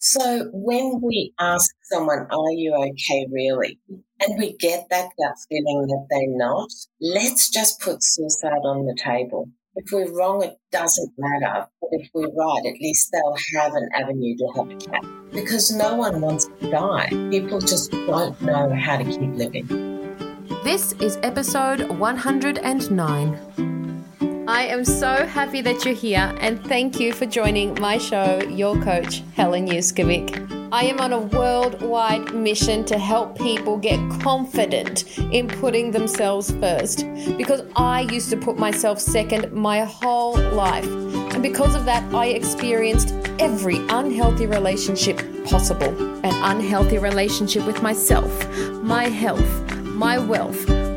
So when we ask someone, are you okay really? And we get that gut feeling that they're not, let's just put suicide on the table. If we're wrong, it doesn't matter. But if we're right, at least they'll have an avenue to have a. Because no one wants to die. People just don't know how to keep living. This is episode 109. I am so happy that you're here and thank you for joining my show, Your Coach, Helen Yuskovic. I am on a worldwide mission to help people get confident in putting themselves first because I used to put myself second my whole life. And because of that, I experienced every unhealthy relationship possible an unhealthy relationship with myself, my health, my wealth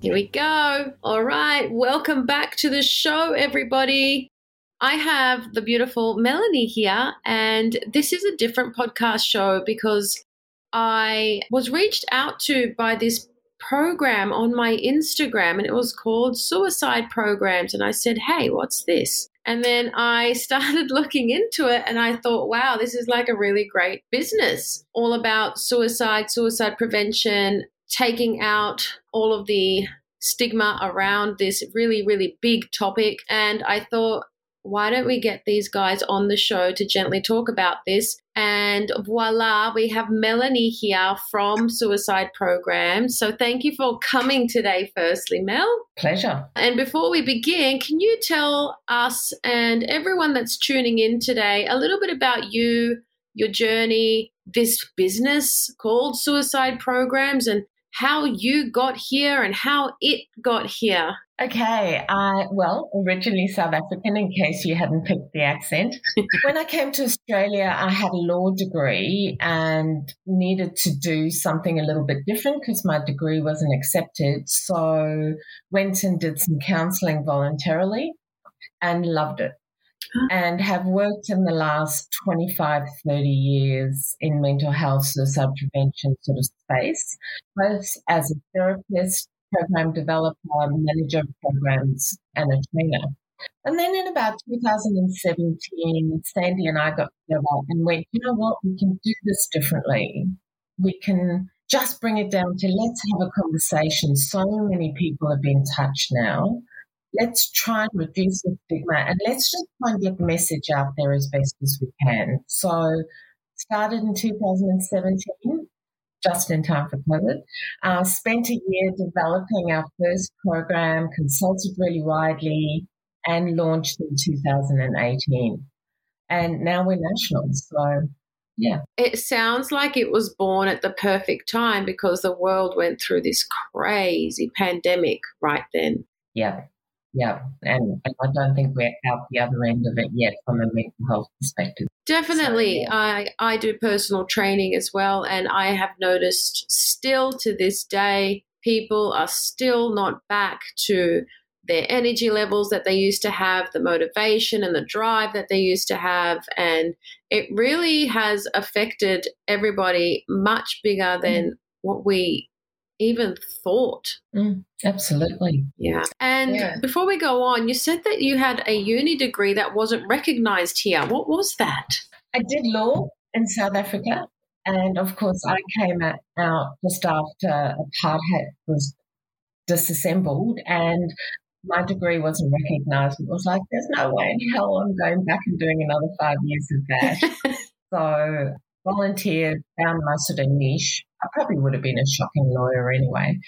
Here we go. All right. Welcome back to the show, everybody. I have the beautiful Melanie here, and this is a different podcast show because I was reached out to by this program on my Instagram, and it was called Suicide Programs. And I said, Hey, what's this? And then I started looking into it, and I thought, wow, this is like a really great business all about suicide, suicide prevention, taking out all of the stigma around this really, really big topic. And I thought, why don't we get these guys on the show to gently talk about this? And voila, we have Melanie here from Suicide Program. So thank you for coming today, firstly, Mel. Pleasure. And before we begin, can you tell us and everyone that's tuning in today a little bit about you, your journey, this business called Suicide Programs, and how you got here and how it got here. Okay, I well, originally South African, in case you hadn't picked the accent. when I came to Australia, I had a law degree and needed to do something a little bit different because my degree wasn't accepted. So went and did some counselling voluntarily and loved it and have worked in the last 25, 30 years in mental health, suicide prevention sort of space, both as a therapist, program developer, manager of programs, and a trainer. And then in about 2017, Sandy and I got together and went, you know what, we can do this differently. We can just bring it down to let's have a conversation. So many people have been touched now let's try and reduce the stigma and let's just try and get the message out there as best as we can. So, started in 2017, just in time for COVID. Uh, spent a year developing our first program, consulted really widely, and launched in 2018. And now we're national. So, yeah. It sounds like it was born at the perfect time because the world went through this crazy pandemic right then. Yeah. Yeah. And, I don't think we're out the other end of it yet from a mental health perspective. Definitely. So, yeah. I, I do personal training as well. And I have noticed still to this day, people are still not back to their energy levels that they used to have, the motivation and the drive that they used to have. And it really has affected everybody much bigger than mm. what we even thought. Mm, absolutely. Yeah. And yeah. before we go on, you said that you had a uni degree that wasn't recognized here. What was that? I did law in South Africa. And of course, I came out just after apartheid was disassembled. And my degree wasn't recognized. It was like, there's no way in hell I'm going back and doing another five years of that. so volunteered, found my sort of niche. I probably would have been a shocking lawyer anyway.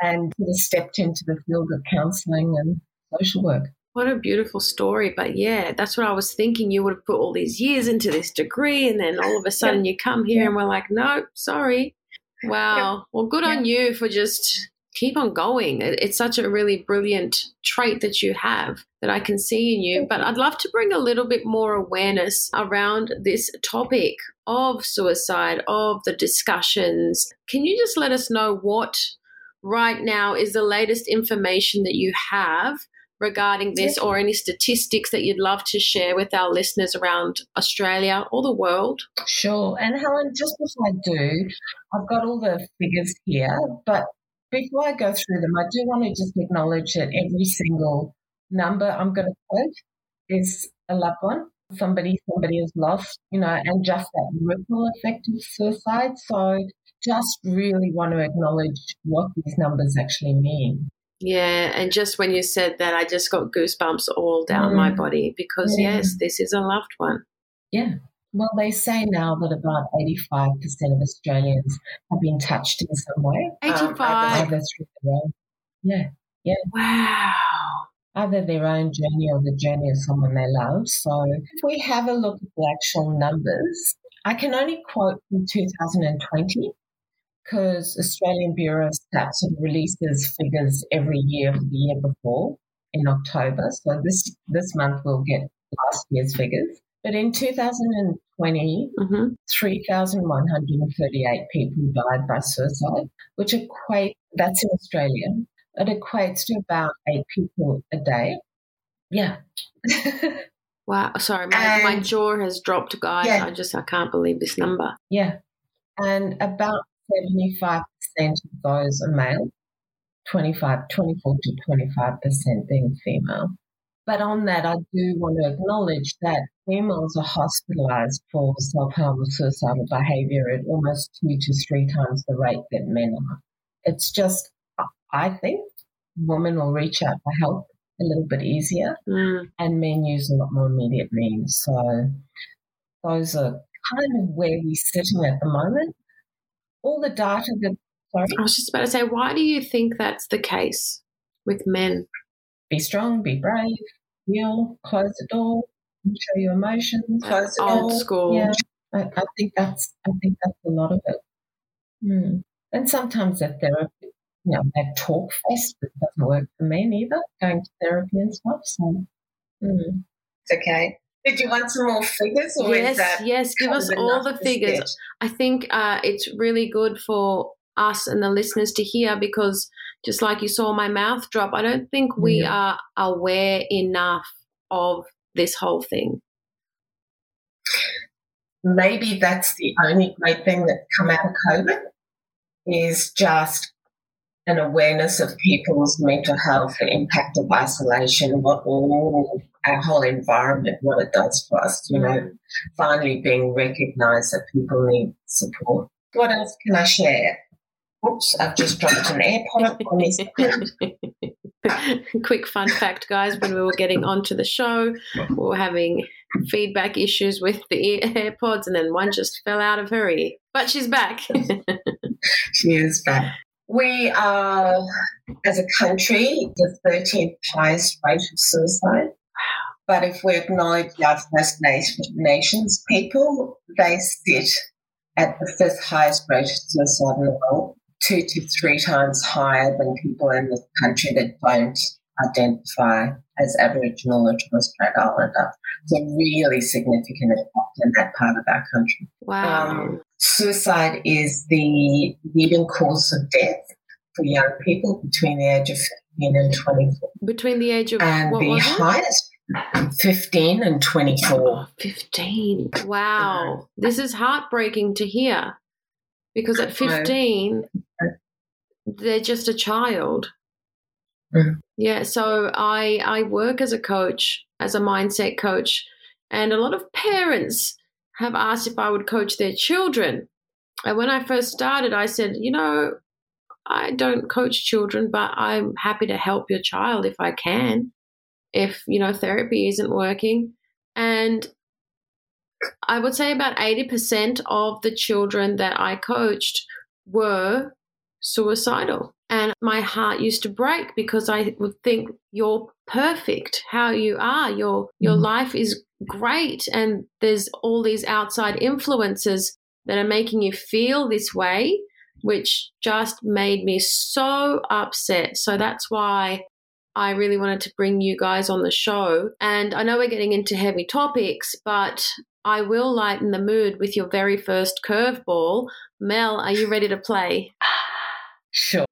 And sort of stepped into the field of counselling and social work. What a beautiful story. But yeah, that's what I was thinking. You would have put all these years into this degree, and then all of a sudden you come here and we're like, no, sorry. Wow. Well, good on you for just keep on going. It's such a really brilliant trait that you have that I can see in you. But I'd love to bring a little bit more awareness around this topic of suicide, of the discussions. Can you just let us know what right now is the latest information that you have regarding this or any statistics that you'd love to share with our listeners around Australia or the world? Sure. And Helen, just before I do, I've got all the figures here, but before I go through them, I do want to just acknowledge that every single number I'm going to quote is a loved one, somebody somebody has lost, you know, and just that ripple effect of suicide. So just really want to acknowledge what these numbers actually mean. Yeah, and just when you said that, I just got goosebumps all down mm. my body because, yeah. yes, this is a loved one. Yeah. Well, they say now that about 85% of Australians have been touched in some way. 85? Um, either, through their own, yeah, yeah. Wow. Either their own journey or the journey of someone they love. So if we have a look at the actual numbers, I can only quote from 2020 because Australian Bureau of Stats sort of releases figures every year for the year before in October. So this, this month we'll get last year's figures. But in 2020, mm-hmm. 3,138 people died by suicide, which equate, that's in Australia, it equates to about eight people a day. Yeah. wow. Sorry, my, and, my jaw has dropped, guys. Yeah. I just, I can't believe this number. Yeah. And about 75% of those are male, 25, 24 to 25% being female. But on that, I do want to acknowledge that females are hospitalized for self harm or suicidal behavior at almost two to three times the rate that men are. It's just, I think, women will reach out for help a little bit easier, mm. and men use a lot more immediate means. So those are kind of where we're sitting at the moment. All the data that, sorry? I was just about to say, why do you think that's the case with men? Be strong, be brave, heal, close the door, show your emotions, close the Old door. school. Yeah, I, I, think that's I think that's a lot of it. Hmm. And sometimes that therapy, you know, that talk fest doesn't work for men either. Going to therapy and stuff. So hmm. it's okay. Did you want some more figures? yes, yes. Give us all the figures. I think uh, it's really good for us and the listeners to hear because just like you saw my mouth drop, I don't think we yeah. are aware enough of this whole thing. Maybe that's the only great thing that come out of COVID is just an awareness of people's mental health, the impact of isolation, what all our whole environment, what it does for us, you know, finally being recognized that people need support. What else can I share? Oops, I've just dropped an AirPod on his Quick fun fact, guys, when we were getting onto the show, we were having feedback issues with the AirPods, and then one just fell out of her ear. But she's back. she is back. We are, as a country, the 13th highest rate of suicide. But if we acknowledge our First Nations people, they sit at the fifth highest rate of suicide in the world, two to three times higher than people in the country that don't identify as Aboriginal or Torres Strait Islander. It's a really significant impact in that part of our country. Wow. Um, suicide is the leading cause of death for young people between the age of 15 and 24. Between the age of and the highest 15 and 24. 15. Wow. This is heartbreaking to hear because at 15, they're just a child. Mm. Yeah, so I I work as a coach, as a mindset coach, and a lot of parents have asked if I would coach their children. And when I first started, I said, you know, I don't coach children, but I'm happy to help your child if I can, if, you know, therapy isn't working. And I would say about 80% of the children that I coached were suicidal. And my heart used to break because I would think you're perfect how you are. Your your mm. life is great and there's all these outside influences that are making you feel this way, which just made me so upset. So that's why I really wanted to bring you guys on the show. And I know we're getting into heavy topics, but I will lighten the mood with your very first curveball. Mel, are you ready to play? Sure.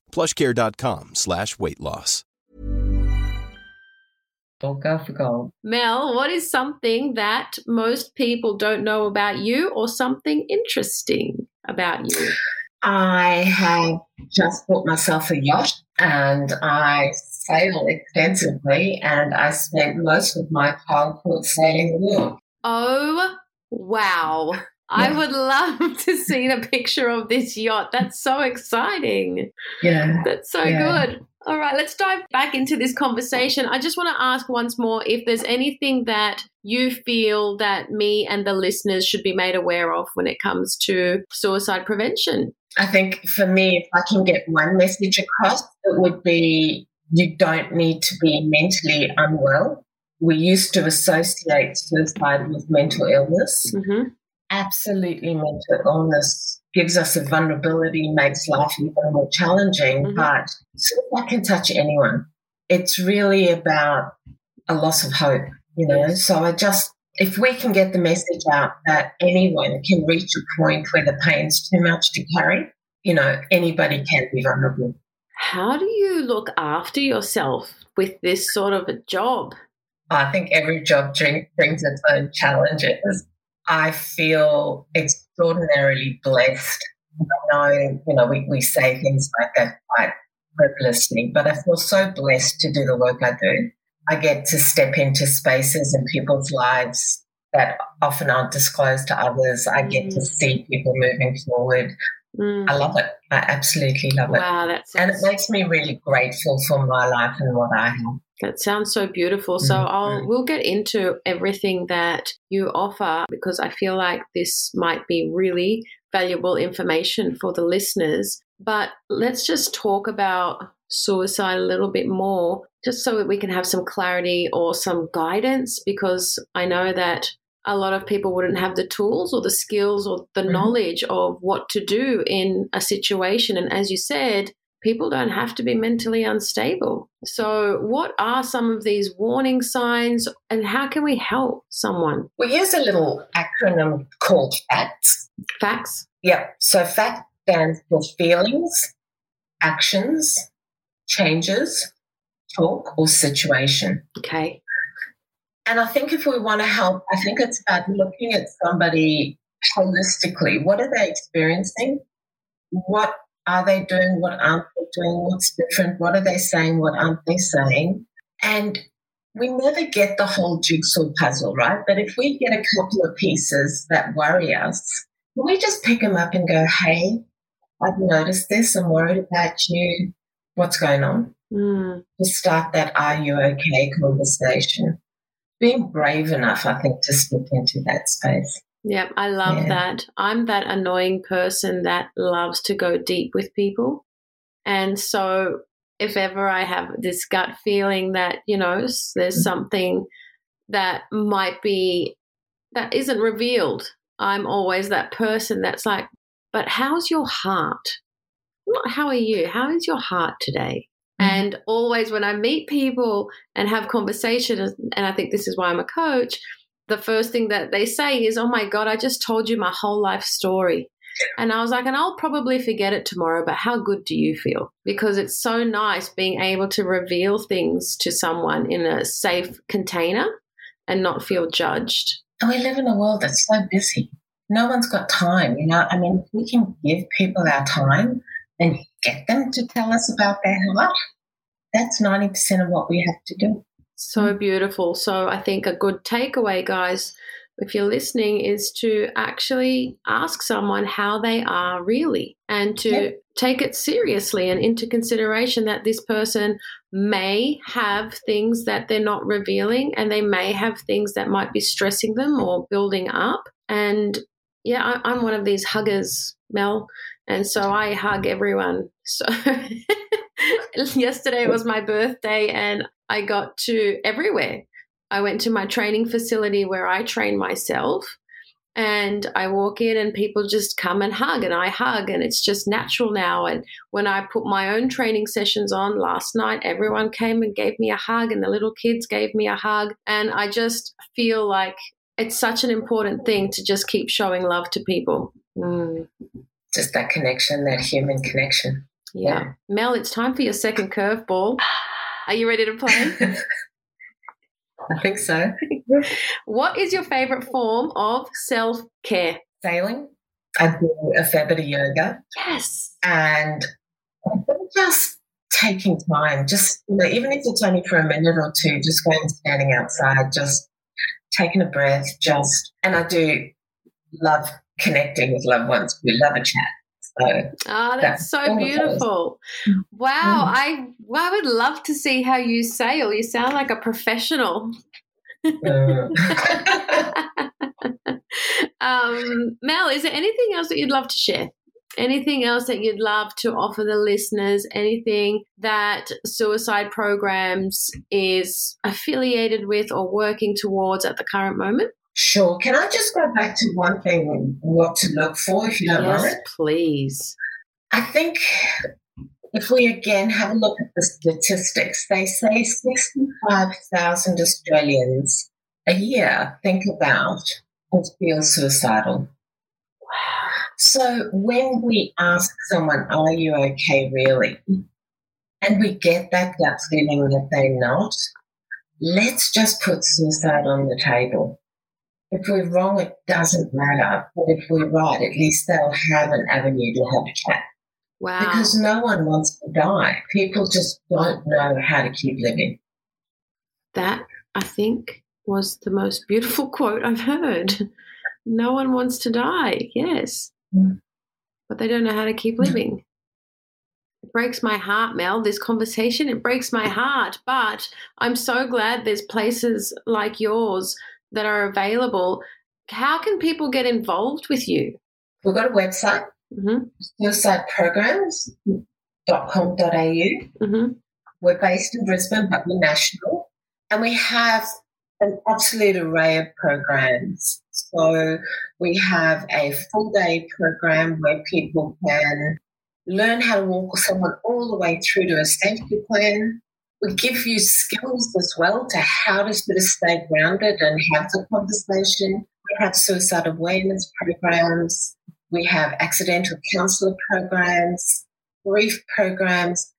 plushcare.com slash weight loss. go for gold. Mel, what is something that most people don't know about you or something interesting about you? I have just bought myself a yacht and I sail extensively and I spent most of my childhood sailing the world. Oh, wow. I would love to see the picture of this yacht. That's so exciting. Yeah. That's so yeah. good. All right, let's dive back into this conversation. I just want to ask once more if there's anything that you feel that me and the listeners should be made aware of when it comes to suicide prevention. I think for me, if I can get one message across, it would be you don't need to be mentally unwell. We used to associate suicide with mental illness. Mm-hmm absolutely mental illness gives us a vulnerability, makes life even more challenging, mm-hmm. but that can touch anyone. It's really about a loss of hope, you know. So I just, if we can get the message out that anyone can reach a point where the pain's too much to carry, you know, anybody can be vulnerable. How do you look after yourself with this sort of a job? I think every job brings its own challenges. I feel extraordinarily blessed. I know, you know, we, we say things like that quite frivolously, but I feel so blessed to do the work I do. I get to step into spaces in people's lives that often aren't disclosed to others. I get mm. to see people moving forward. Mm. I love it. I absolutely love it. Wow, that's and it makes me really grateful for my life and what I have. That sounds so beautiful. So mm-hmm. I'll we'll get into everything that you offer because I feel like this might be really valuable information for the listeners. But let's just talk about suicide a little bit more just so that we can have some clarity or some guidance because I know that a lot of people wouldn't have the tools or the skills or the mm-hmm. knowledge of what to do in a situation and as you said people don't have to be mentally unstable. So, what are some of these warning signs and how can we help someone? We use a little acronym called FACTS. Facts? Yep. So, FACT stands for feelings, actions, changes, talk, or situation. Okay. And I think if we want to help, I think it's about looking at somebody holistically. What are they experiencing? What are they doing? What aren't they doing? What's different? What are they saying? What aren't they saying? And we never get the whole jigsaw puzzle, right? But if we get a couple of pieces that worry us, we just pick them up and go, hey, I've noticed this. I'm worried about you. What's going on? Mm. To start that are you okay conversation. Being brave enough, I think, to step into that space. Yeah, I love Yeah. that. I'm that annoying person that loves to go deep with people. And so if ever I have this gut feeling that, you know, there's mm. something that might be that isn't revealed, I'm always that person that's like, but how's your heart? Not how are you? How is your heart today? Mhm. And always when I meet people and have conversations, and I think this is why I'm a coach, the first thing that they say is, Oh my God, I just told you my whole life story. And I was like, and I'll probably forget it tomorrow, but how good do you feel? Because it's so nice being able to reveal things to someone in a safe container and not feel judged. And we live in a world that's so busy. No one's got time, you know. I mean, we can give people our time and get them to tell us about their heart, that's 90% of what we have to do. So beautiful. So I think a good takeaway, guys, if you're listening, is to actually ask someone how they are really and to Yep. take it seriously and into consideration that this person may have things that they're not revealing and they may have things that might be stressing them or building up. And yeah, I, I'm one of these huggers, Mel. And so I hug everyone. So yesterday was my birthday and I got to everywhere. I went to my training facility where I train myself and I walk in and people just come and hug and I hug and it's just natural now and when I put my own training sessions on last night everyone came and gave me a hug and the little kids gave me a hug and I just feel like it's such an important thing to just keep showing love to people. Mm, Just that connection, that human connection. yeah. Mel, it's time for your second curveball. Are you ready to play? I think so. What is your favorite form of self care? Sailing. I do a fair bit of yoga Yes. and just taking time, just, you know, even if it's only for a minute or two, just going standing outside, just taking a breath, just, and I do love connecting with loved ones. We love a chat. So Ah, that's That's so all it is. beautiful. Wow. I I would love to see how you sail. You sound like a professional. uh, um, Mel, is there anything else that you'd love to share? Anything else that you'd love to offer the listeners? Anything that suicide programs is affiliated with or working towards at the current moment? sure. Can I just go back to one thing, what to look for, if you don't yes, mind? please. I think if we again have a look at the statistics, they say 65,000 Australians a year think about or feel suicidal. So when we ask someone, Are you okay, really? And we get that gut feeling that they're not, let's just put suicide on the table. If we're wrong, it doesn't matter. But if we're right, at least they'll have an avenue to have a chat Wow. because no one wants to die. People just don't know how to keep living. That, I think, was the most beautiful quote I've heard. No one wants to die, yes. But they don't know how to keep living. It breaks my heart, Mel, this conversation. It breaks my heart, but I'm so glad there's places like yours that are available. How can people get involved with you? We've got a website, hmm suicideprograms.com.au. hmm We're based in Brisbane, but we're national. And we have an absolute array of programs. So we have a full day program where people can learn how to walk with someone all the way through to a safety plan. We give you skills as well to how to sort of stay grounded and have the conversation. We have suicide awareness programs. We have accidental counselor programs, grief programs,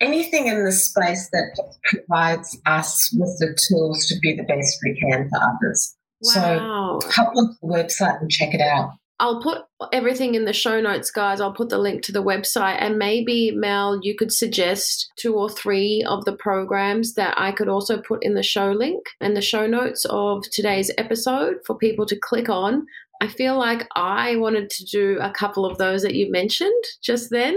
anything in the space that provides us with the tools to be the best we can for others. Wow. So hop on the website and check it out. I'll put everything in the show notes, guys. I'll put the link to the website. And maybe, Mel, you could suggest two or three of the programs that I could also put in the show link and the show notes of today's episode for people to click on. I feel like I wanted to do a couple of those that you mentioned just then.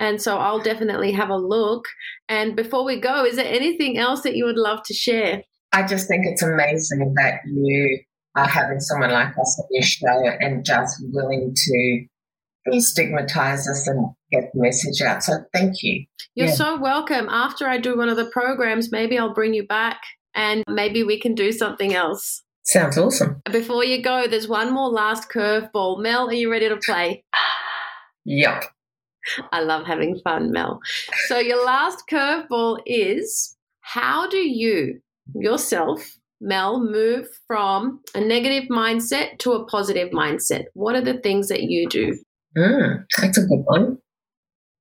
And so I'll definitely have a look. And before we go, is there anything else that you would love to share? I just think it's amazing that you are having someone like us on your show and just willing to destigmatize us and get the message out. So thank you. You're yeah. so welcome. After I do one of the programs, maybe I'll bring you back and maybe we can do something else. Sounds awesome. Before you go, there's one more last curveball. Mel, are you ready to play? yep. I love having fun, Mel. So, your last curveball is how do you yourself Mel, move from a negative mindset to a positive mindset? What are the things that you do? Mm, that's a good one.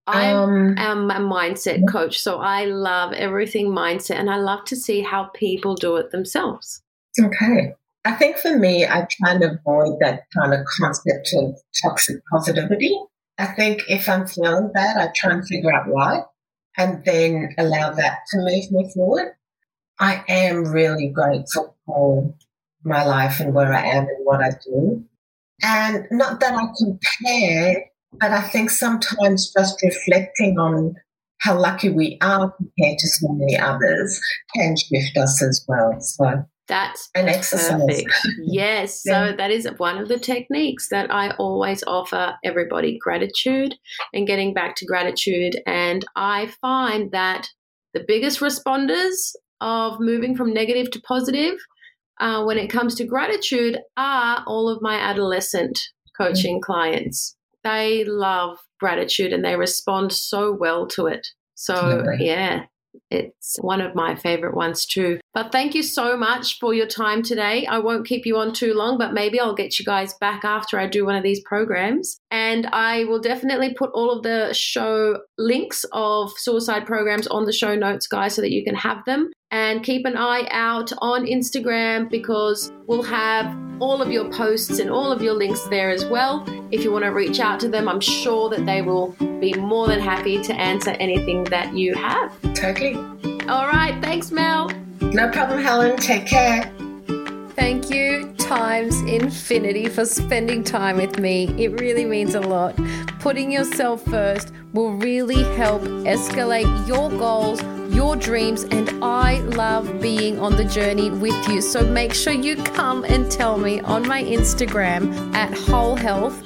I um, am a mindset coach, so I love everything mindset and I love to see how people do it themselves. Okay. I think for me, I try and avoid that kind of concept of toxic positivity. I think if I'm feeling bad, I try and figure out why and then allow that to move me forward. I am really grateful for my life and where I am and what I do. And not that I compare, but I think sometimes just reflecting on how lucky we are compared to so many others can shift us as well. So that's an exercise. Perfect. yes. yeah. So that is one of the techniques that I always offer everybody gratitude and getting back to gratitude. And I find that the biggest responders of moving from negative to positive uh, when it comes to gratitude are all of my adolescent coaching mm-hmm. clients. They love gratitude and they respond so well to it. So, yeah, it's one of my favorite ones too. But thank you so much for your time today. I won't keep you on too long, but maybe I'll get you guys back after I do one of these programs. And I will definitely put all of the show links of suicide programs on the show notes, guys, so that you can have them. And keep an eye out on Instagram because we'll have all of your posts and all of your links there as well. If you want to reach out to them, I'm sure that they will be more than happy to answer anything that you have. Totally. All right. Thanks, Mel. No problem, Helen. Take care. Thank you times infinity for spending time with me. It really means a lot. Putting yourself first will really help escalate your goals, your dreams, and I love being on the journey with you. So make sure you come and tell me on my Instagram at Whole Health,